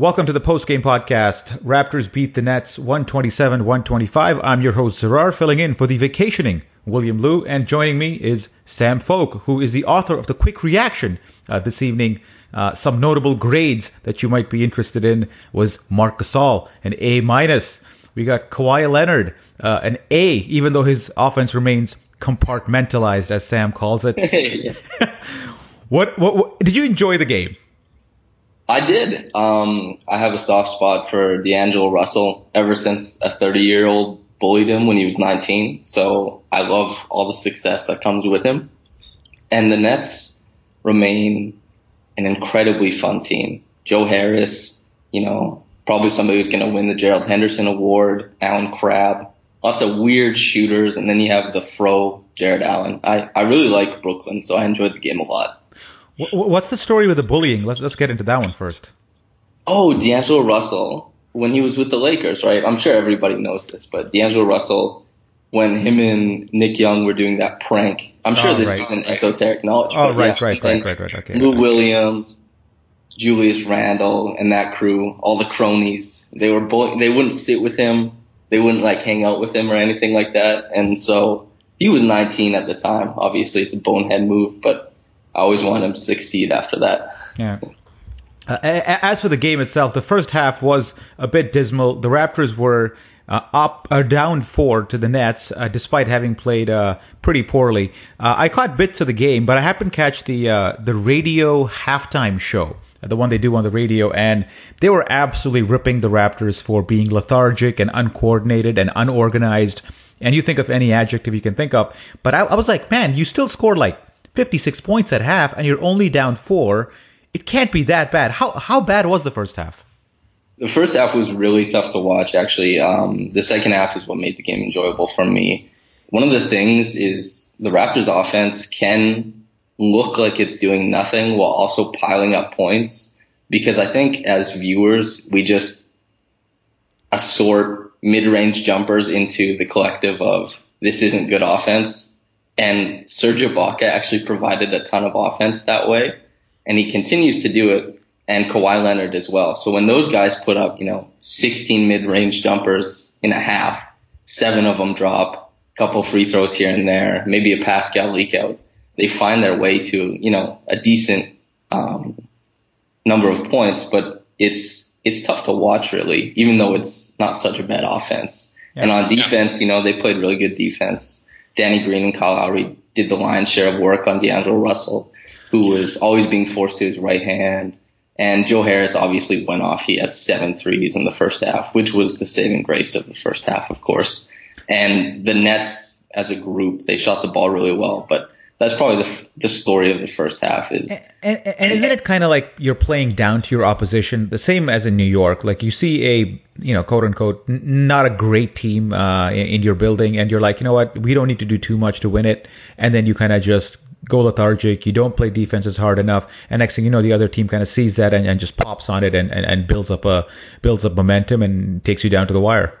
Welcome to the post-game podcast. Raptors beat the Nets 127-125. I'm your host, Zarar, filling in for the vacationing William Lou, and joining me is Sam Folk, who is the author of the Quick Reaction uh, this evening. Uh, some notable grades that you might be interested in was Marc Gasol, an A minus. We got Kawhi Leonard, uh, an A, even though his offense remains compartmentalized, as Sam calls it. what, what, what did you enjoy the game? I did. Um, I have a soft spot for D'Angelo Russell ever since a 30 year old bullied him when he was 19. So I love all the success that comes with him. And the Nets remain an incredibly fun team. Joe Harris, you know, probably somebody who's going to win the Gerald Henderson Award, Allen Crabbe, lots of weird shooters. And then you have the fro Jarrett Allen. I, I really like Brooklyn, so I enjoyed the game a lot. What's the story with the bullying? Let's let's get into that one first. Oh, D'Angelo Russell when he was with the Lakers, right? I'm sure everybody knows this, but D'Angelo Russell when him and Nick Young were doing that prank. I'm sure oh, this right. isn't esoteric knowledge. Oh, right, yeah, right, right, right, right, Okay. Lou Williams, Julius Randle, and that crew, all the cronies, they were boy- they wouldn't sit with him, they wouldn't like hang out with him or anything like that, and so he was 19 at the time. Obviously, it's a bonehead move, but I always want him to succeed after that. Yeah. Uh, as for the game itself, the first half was a bit dismal. The Raptors were uh, up or uh, down four to the Nets, uh, despite having played uh, pretty poorly. Uh, I caught bits of the game, but I happened to catch the uh, the radio halftime show, the one they do on the radio, and they were absolutely ripping the Raptors for being lethargic and uncoordinated and unorganized. And you think of any adjective you can think of, but I, I was like, man, you still scored like 56 points at half and you're only down four, it can't be that bad. How how bad was the first half? The first half was really tough to watch. Actually, um, the second half is what made the game enjoyable for me. One of the things is the Raptors' offense can look like it's doing nothing while also piling up points. Because I think as viewers, we just assort mid-range jumpers into the collective of this isn't good offense and Serge Ibaka actually provided a ton of offense that way, and he continues to do it, and Kawhi Leonard as well. So when those guys put up, you know, 16 mid-range jumpers in a half, seven of them drop, a couple free throws here and there, maybe a Pascal leak out, they find their way to, you know, a decent um, number of points, but it's it's tough to watch really, even though it's not such a bad offense. Yeah. And on defense, you know, they played really good defense Danny Green and Kyle Lowry did the lion's share of work on D'Angelo Russell, who was always being forced to his right hand. And Joe Harris obviously went off. He had seven threes in the first half, which was the saving grace of the first half, of course. And the Nets as a group, they shot the ball really well, but that's probably the, the story of the first half is. And, and, and isn't it kind of like you're playing down to your opposition, the same as in New York? Like you see a, you know, quote unquote, n- not a great team uh, in, in your building, and you're like, you know what, we don't need to do too much to win it, and then you kind of just go lethargic. You don't play defenses hard enough, and next thing you know, the other team kind of sees that and, and just pops on it and, and, and builds up a builds up momentum and takes you down to the wire.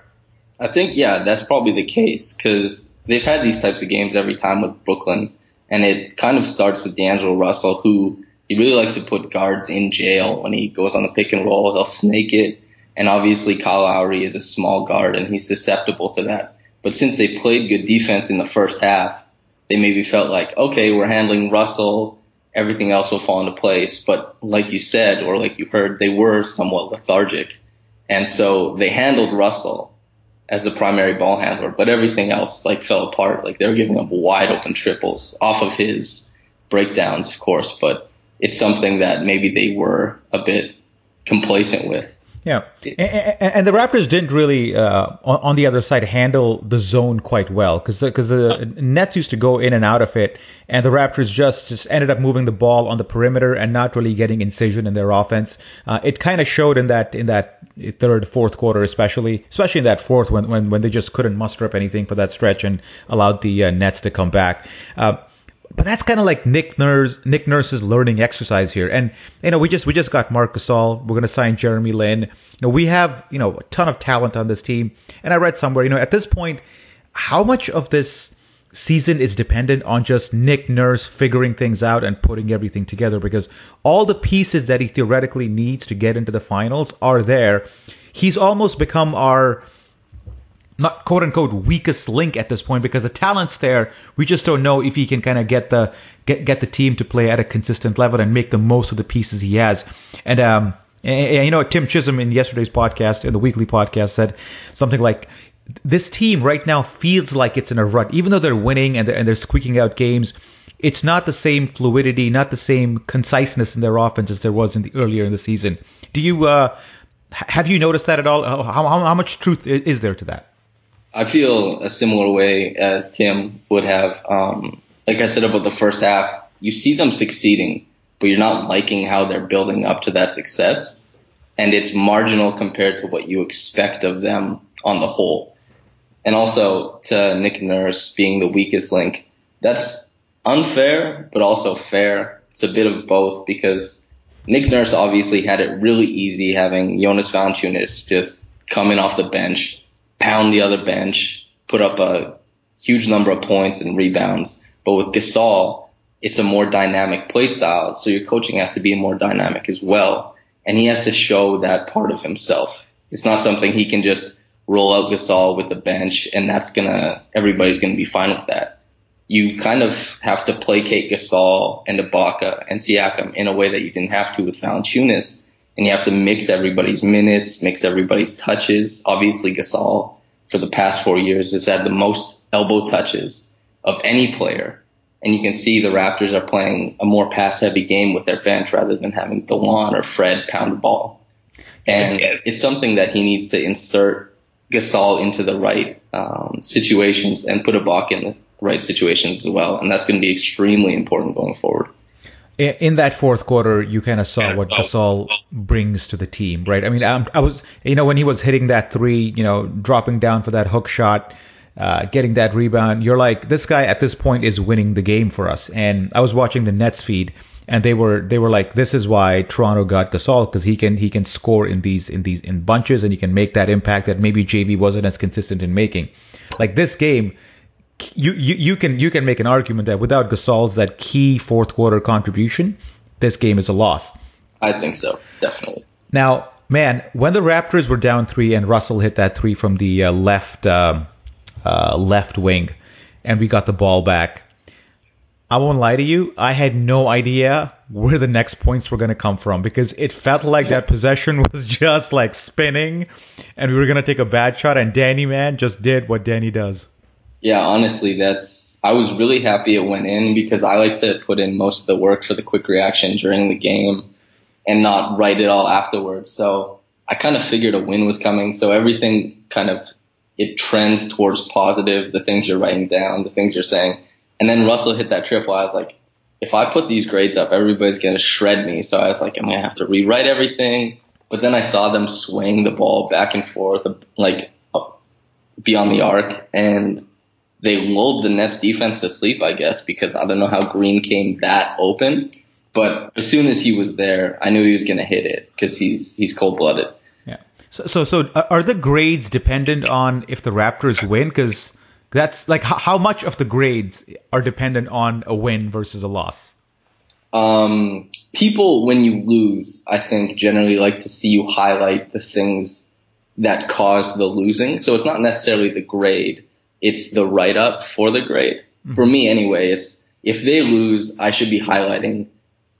I think yeah, that's probably the case because they've had these types of games every time with Brooklyn and it kind of starts with D'Angelo Russell, who he really likes to put guards in jail when he goes on the pick and roll. He'll snake it. And obviously Kyle Lowry is a small guard and he's susceptible to that. But since they played good defense in the first half, they maybe felt like, okay, we're handling Russell. Everything else will fall into place. But like you said, or like you heard, they were somewhat lethargic. And so they handled Russell as the primary ball handler, but everything else like fell apart. Like they were giving up wide open triples off of his breakdowns, of course, but it's something that maybe they were a bit complacent with. Yeah, and, and, the Raptors didn't really, uh, on, on, the other side, handle the zone quite well because because the, the Nets used to go in and out of it, and the Raptors just just ended up moving the ball on the perimeter and not really getting incision in their offense. Uh, it kind of showed in that in that third, fourth quarter, especially especially in that fourth when when when they just couldn't muster up anything for that stretch and allowed the uh, Nets to come back. Uh, but that's kind of like Nick Nurse Nick Nurse's learning exercise here. And you know, we just we just got Marc Gasol. We're going to sign Jeremy Lin. You know, we have you know a ton of talent on this team. And I read somewhere, you know, at this point, how much of this season is dependent on just Nick Nurse figuring things out and putting everything together because all the pieces that he theoretically needs to get into the finals are there. He's almost become our not quote unquote weakest link at this point because the talent's there. We just don't know if he can kind of get the get get the team to play at a consistent level and make the most of the pieces he has. And um, and, and you know, Tim Chisholm in yesterday's podcast, in the weekly podcast, said something like, "This team right now feels like it's in a rut, even though they're winning and they're, and they're squeaking out games." It's not the same fluidity, not the same conciseness in their offense as there was in the earlier in the season. Do you uh, have you noticed that at all? How, how, how much truth is there to that? I feel a similar way as Tim would have. Um, like I said about the first half, you see them succeeding, but you're not liking how they're building up to that success. And it's marginal compared to what you expect of them on the whole. And also to Nick Nurse being the weakest link, that's unfair, but also fair. It's a bit of both because Nick Nurse obviously had it really easy having Jonas Valanciunas just coming off the bench pound the other bench, put up a huge number of points and rebounds. But with Gasol, it's a more dynamic play style. So your coaching has to be more dynamic as well. And he has to show that part of himself. It's not something he can just roll out Gasol with the bench and that's gonna, everybody's gonna be fine with that. You kind of have to placate Gasol and Ibaka and Siakam in a way that you didn't have to with Valanciunas and you have to mix everybody's minutes, mix everybody's touches. Obviously, Gasol for the past four years has had the most elbow touches of any player. And you can see the Raptors are playing a more pass heavy game with their bench rather than having DeJuan or Fred pound the ball. And it's something that he needs to insert Gasol into the right um, situations and put a Ibaka in the right situations as well. And that's going to be extremely important going forward in that fourth quarter, you kind of saw what Gasol brings to the team, right? I mean, I, I was, you know, when he was hitting that three, you know, dropping down for that hook shot, uh, getting that rebound, you're like, this guy at this point is winning the game for us. And I was watching the Nets feed, and they were they were like, this is why Toronto got Gasol because he can he can score in these in these in bunches, and he can make that impact that maybe JV wasn't as consistent in making. Like this game, you, you, you can you can make an argument that without Gasol's that key fourth quarter contribution, this game is a loss. I think so, definitely. Now, man, when the Raptors were down three and Russell hit that three from the uh, left uh, uh, left wing, and we got the ball back, I won't lie to you, I had no idea where the next points were going to come from because it felt like that possession was just like spinning, and we were going to take a bad shot, and Danny man just did what Danny does. Yeah, honestly, that's I was really happy it went in because I like to put in most of the work for the quick reaction during the game and not write it all afterwards. So I kind of figured a win was coming. So everything kind of it trends towards positive, the things you're writing down, the things you're saying. And then Russell hit that triple. I was like, if I put these grades up, everybody's going to shred me. So I was like, I'm going to have to rewrite everything. But then I saw them swing the ball back and forth, like beyond the arc, and they lulled the Nets defense to sleep, I guess, because I don't know how Green came that open. But as soon as he was there, I knew he was going to hit it because he's he's cold blooded. Yeah. So, so so are the grades dependent on if the Raptors win? Because that's like how, how much of the grades are dependent on a win versus a loss? Um, people, when you lose, I think generally like to see you highlight the things that caused the losing. So it's not necessarily the grade, it's the write up for the grade. Mm-hmm. For me anyway, it's if they lose, I should be highlighting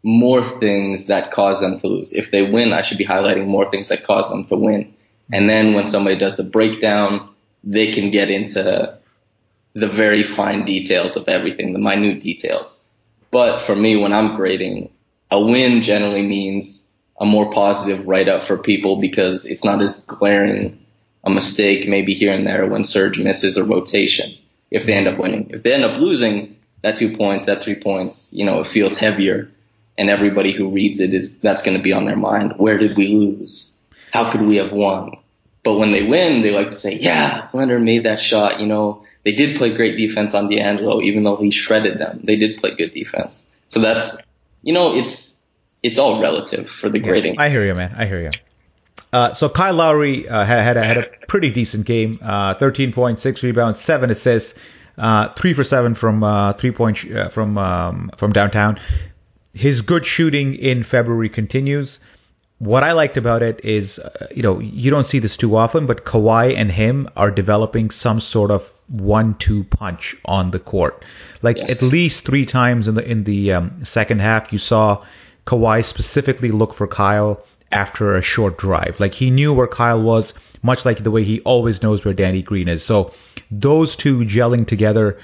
more things that cause them to lose. If they win, I should be highlighting more things that cause them to win. And then when somebody does the breakdown, they can get into the very fine details of everything, the minute details. But for me, when I'm grading, a win generally means a more positive write up for people because it's not as glaring a mistake maybe here and there when Serge misses a rotation if they end up winning. If they end up losing, that two points, that three points, you know, it feels heavier and everybody who reads it is that's going to be on their mind. Where did we lose? How could we have won? But when they win, they like to say, yeah, Leonard made that shot, you know, they did play great defense on D'Angelo, even though he shredded them. They did play good defense. So that's, you know, it's, it's all relative for the grading. I hear you, man. I hear you. Uh, so Kyle Lowry uh, had, had, had a pretty decent game. Uh, 13.6 rebounds, seven assists, uh, three for seven from uh, three point sh- uh, from um, from downtown. His good shooting in February continues. What I liked about it is, you know, you don't see this too often, but Kawhi and him are developing some sort of one-two punch on the court. Like yes. at least three times in the in the um, second half, you saw Kawhi specifically look for Kyle after a short drive. Like he knew where Kyle was, much like the way he always knows where Danny Green is. So those two gelling together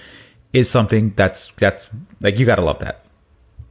is something that's that's like you gotta love that.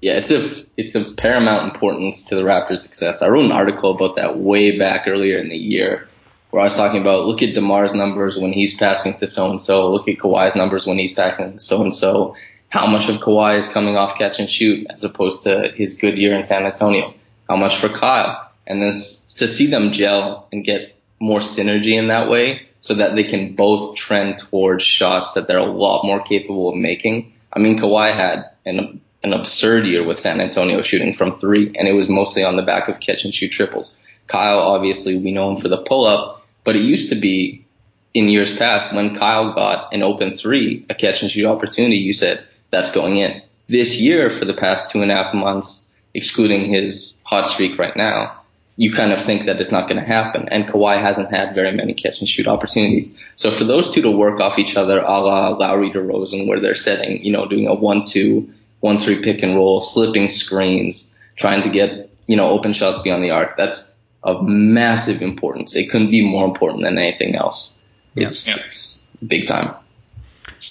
Yeah, it's of it's of paramount importance to the Raptors' success. I wrote an article about that way back earlier in the year where I was talking about look at DeMar's numbers when he's passing to so and so, look at Kawhi's numbers when he's passing to so and so. How much of Kawhi is coming off catch and shoot as opposed to his good year in San Antonio? How much for Kyle? And then to see them gel and get more synergy in that way so that they can both trend towards shots that they're a lot more capable of making. I mean, Kawhi had an, an absurd year with San Antonio shooting from three, and it was mostly on the back of catch and shoot triples. Kyle, obviously, we know him for the pull up, but it used to be in years past when Kyle got an open three, a catch and shoot opportunity, you said that's going in. This year, for the past two and a half months, excluding his hot streak right now, you kind of think that it's not going to happen. And Kawhi hasn't had very many catch and shoot opportunities. So for those two to work off each other, a la Lowry DeRozan, where they're setting, you know, doing a one-two, one-three pick and roll, slipping screens, trying to get, you know, open shots beyond the arc. That's of massive importance. It couldn't be more important than anything else. It's, yeah. it's big time.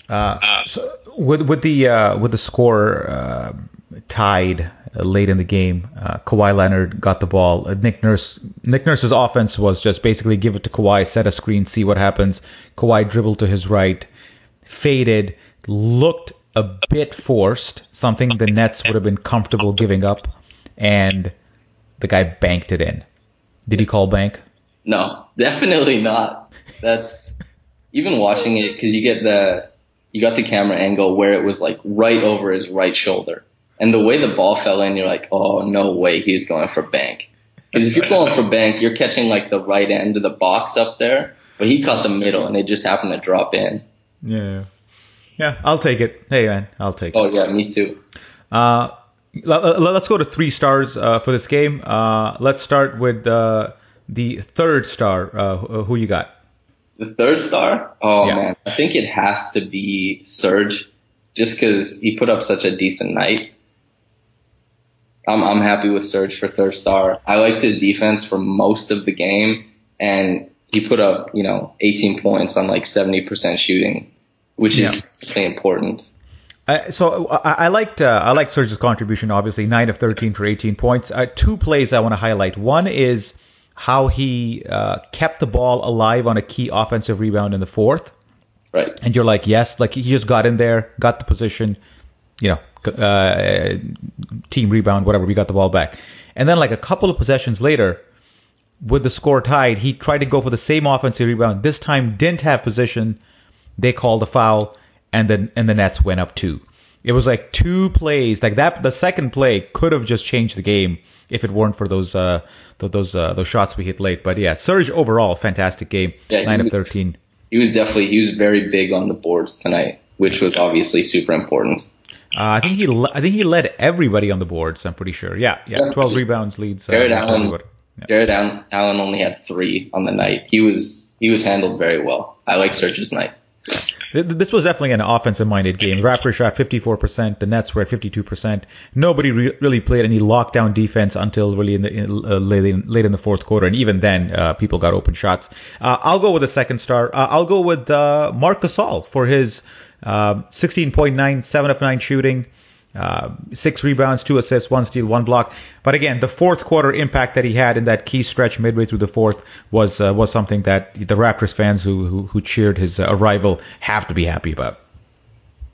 Uh, so with with the uh, with the score uh, tied late in the game, uh, Kawhi Leonard got the ball. Uh, Nick Nurse Nick Nurse's offense was just basically give it to Kawhi, set a screen, see what happens. Kawhi dribbled to his right, faded, looked a bit forced, something the Nets would have been comfortable giving up, and the guy banked it in. Did he call bank? No, definitely not. That's even watching it because you get the you got the camera angle where it was like right over his right shoulder, and the way the ball fell in, you're like, oh no way, he's going for bank. Because if you're going for bank, you're catching like the right end of the box up there, but he caught the middle, and it just happened to drop in. Yeah, yeah, I'll take it. Hey man, I'll take oh, it. Oh yeah, me too. Uh, let's go to three stars uh, for this game. Uh, let's start with uh, the third star. Uh, who you got? The third star? Oh yeah. man, I think it has to be Serge, just because he put up such a decent night. I'm I'm happy with Serge for third star. I liked his defense for most of the game, and he put up you know 18 points on like 70% shooting. which yeah. is definitely important. Uh, so I, I liked uh, I liked Serge's contribution. Obviously, nine of thirteen for eighteen points. Uh, two plays I want to highlight. One is how he uh, kept the ball alive on a key offensive rebound in the fourth. Right. And you're like, yes, like he just got in there, got the position, you know, uh, team rebound, whatever. We got the ball back, and then like a couple of possessions later, with the score tied, he tried to go for the same offensive rebound. This time, didn't have position. They called a foul and then and the Nets went up two. It was like two plays, like that. The second play could have just changed the game if it weren't for those uh, those uh, those shots we hit late. But yeah, Serge overall fantastic game, yeah, nine of thirteen. He was definitely he was very big on the boards tonight, which was obviously super important. Uh, I think he I think he led everybody on the boards. I'm pretty sure. Yeah, yeah, twelve rebounds leads. Uh, Jarrett Allen. Yeah. Jarrett Allen only had three on the night. He was he was handled very well. I like Serge's night. This was definitely an offensive-minded game. Raptors shot 54%. The Nets were at 52%. Nobody re- really played any lockdown defense until really in the, in, uh, late, in, late in the fourth quarter, and even then, uh, people got open shots. Uh, I'll go with the second star. Uh, I'll go with uh, Marc Gasol for his 16.9, uh, 7 of 9 shooting, uh, six rebounds, two assists, one steal, one block. But again, the fourth quarter impact that he had in that key stretch midway through the fourth was uh, was something that the Raptors fans who who, who cheered his uh, arrival have to be happy about.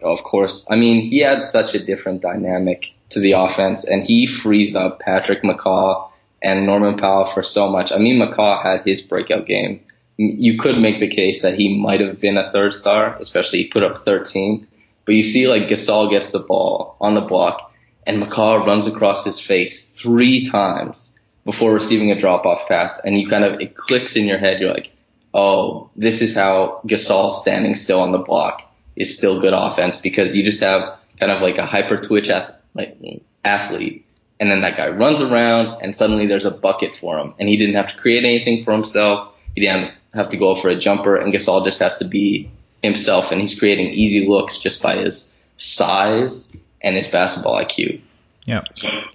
Of course, I mean he had such a different dynamic to the offense, and he frees up Patrick McCaw and Norman Powell for so much. I mean, McCaw had his breakout game. You could make the case that he might have been a third star, especially he put up 13 but you see like Gasol gets the ball on the block and McCaw runs across his face three times before receiving a drop off pass. And you kind of, it clicks in your head. You're like, oh, this is how Gasol standing still on the block is still good offense because you just have kind of like a hyper twitch like athlete. And then that guy runs around and suddenly there's a bucket for him and he didn't have to create anything for himself. He didn't have to go for a jumper and Gasol just has to be himself and he's creating easy looks just by his size and his basketball IQ. Yeah,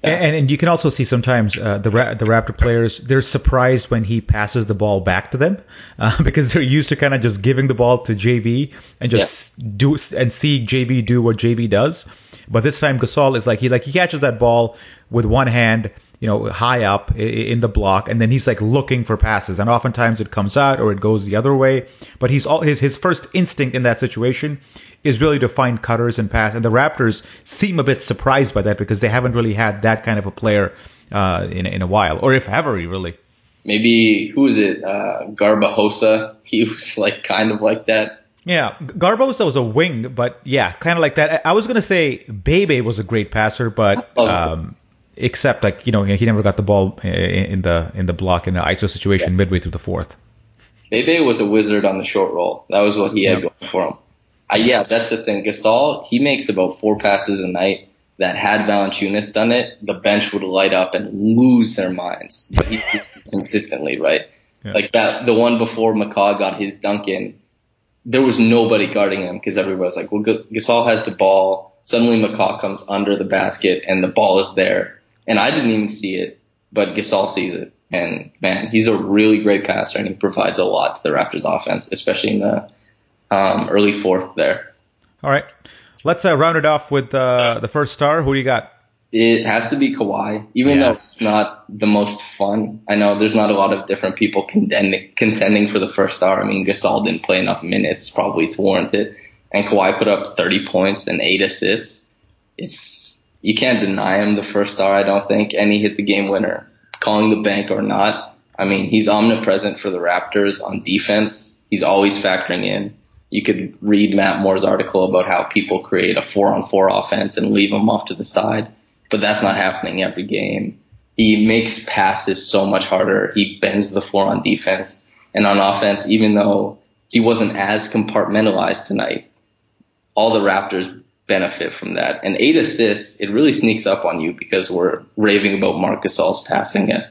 and, and you can also see sometimes uh, the Ra- the Raptor players they're surprised when he passes the ball back to them uh, because they're used to kind of just giving the ball to JV and just yeah. do and see JV do what JV does. But this time Gasol is like he like he catches that ball with one hand you know, high up in the block, and then he's like looking for passes, and oftentimes it comes out or it goes the other way. But he's all his his first instinct in that situation is really to find cutters and pass, and the Raptors seem a bit surprised by that because they haven't really had that kind of a player uh, in in a while, or if ever, really. Maybe who is it? Uh, Garbajosa. He was like kind of like that. Yeah, Garbajosa was a wing, but yeah, kind of like that. I was gonna say Bebe was a great passer, but oh. um, except like you know he never got the ball in the in the block in the ISO situation yeah. midway through the fourth. Bebe was a wizard on the short roll. That was what he had going for him. Uh, yeah, that's the thing. Gasol, he makes about four passes a night. That had Valanciunas done it, the bench would light up and lose their minds. But he consistently right. Yeah. Like that, the one before McCaw got his dunk in, there was nobody guarding him because everybody was like, well, Gasol has the ball. Suddenly McCaw comes under the basket and the ball is there and I didn't even see it, but Gasol sees it. And man, he's a really great passer and he provides a lot to the Raptors offense, especially in the um, early fourth there. All right. Let's uh, round it off with uh, the first star. Who do you got? It has to be Kawhi, even yes. though it's not the most fun. I know there's not a lot of different people contending, contending for the first star. I mean, Gasol didn't play enough minutes probably to warrant it. And Kawhi put up 30 points and eight assists. It's you can't deny him the first star, I don't think, and he hit the game winner. Calling the bank or not, I mean, he's omnipresent for the Raptors on defense. He's always factoring in. You could read Matt Moore's article about how people create a four on four offense and leave him off to the side, but that's not happening every game. He makes passes so much harder. He bends the floor on defense and on offense, even though he wasn't as compartmentalized tonight. All the Raptors benefit from that. And eight assists, it really sneaks up on you because we're raving about Marc Gasol's passing it.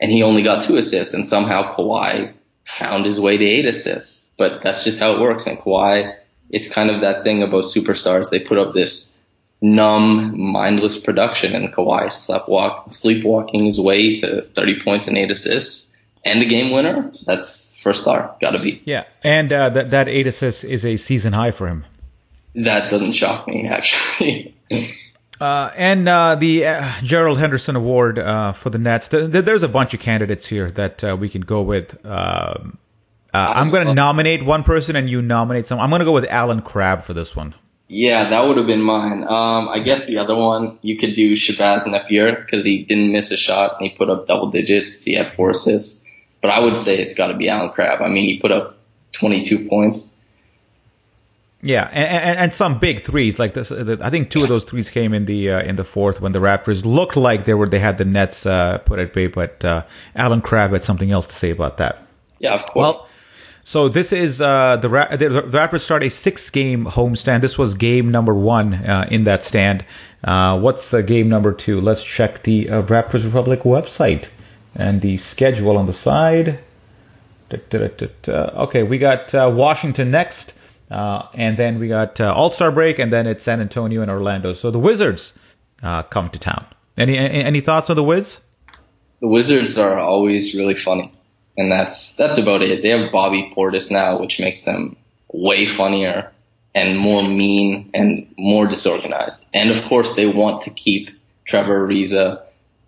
And he only got two assists and somehow Kawhi found his way to eight assists. But that's just how it works. And Kawhi, it's kind of that thing about superstars. They put up this numb, mindless production and Kawhi sleepwalk, sleepwalking his way to 30 points and eight assists and a game winner. That's first star. Gotta be. Yeah. And, uh, that, that eight assists is a season high for him. That doesn't shock me, actually. Uh, and uh, the uh, Gerald Henderson Award uh, for the Nets. there's a bunch of candidates here that uh, we can go with. Um, uh, I'm going to nominate one person, and you nominate some. I'm going to go with Allen Crabbe for this one. Yeah, that would have been mine. Um, I guess the other one you could do Shabazz Napier because he didn't miss a shot and he put up double digits. He had four assists. But I would say it's got to be Allen Crabbe. I mean, he put up 22 points. Yeah, and, and, and some big threes like this. I think two of those threes came in the uh, in the fourth when the Raptors looked like they were they had the Nets uh, put at bay, but uh, Allen Crabbe had something else to say about that. Yeah, of course. Well, so this is uh, the, Ra- the Raptors start a six-game homestand. This was game number one uh, in that stand. Uh, what's uh, game number two? Let's check the uh, Raptors Republic website and the schedule on the side. Da, da, da, okay, we got uh, Washington next, and then we got uh, All Star break, and then it's San Antonio and Orlando. So the Wizards uh, come to town. Any any thoughts on the Wiz? The Wizards are always really funny and that's that's about it. They have Bobby Portis now, which makes them way funnier and more mean and more disorganized. And of course, they want to keep Trevor Ariza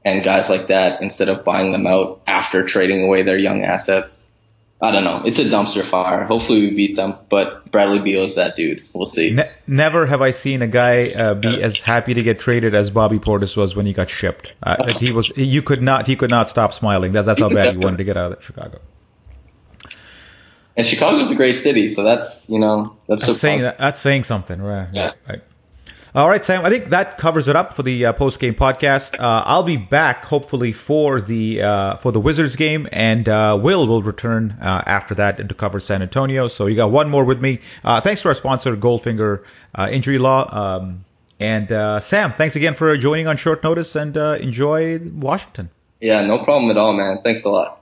and guys like that instead of buying them out after trading away their young assets. I don't know. It's a dumpster fire. Hopefully we beat them, but Bradley Beal is that dude. We'll see. Ne- never have I seen a guy uh, be as happy to get traded as Bobby Portis was when he got shipped. Uh, he was. You could not. He could not stop smiling. That, that's how bad he wanted to get out of Chicago. And Chicago's a great city, so that's you know that's, that's saying that's saying something, right? Yeah. Right. All right, Sam. I think that covers it up for the uh, post game podcast. Uh, I'll be back hopefully for the uh, for the Wizards game, and uh, Will will return uh, after that to cover San Antonio. So you got one more with me. Uh, thanks to our sponsor, Goldfinger Injury Law. Um, and Sam, thanks again for joining on short notice, and enjoy Washington. Yeah, no problem at all, man. Thanks a lot.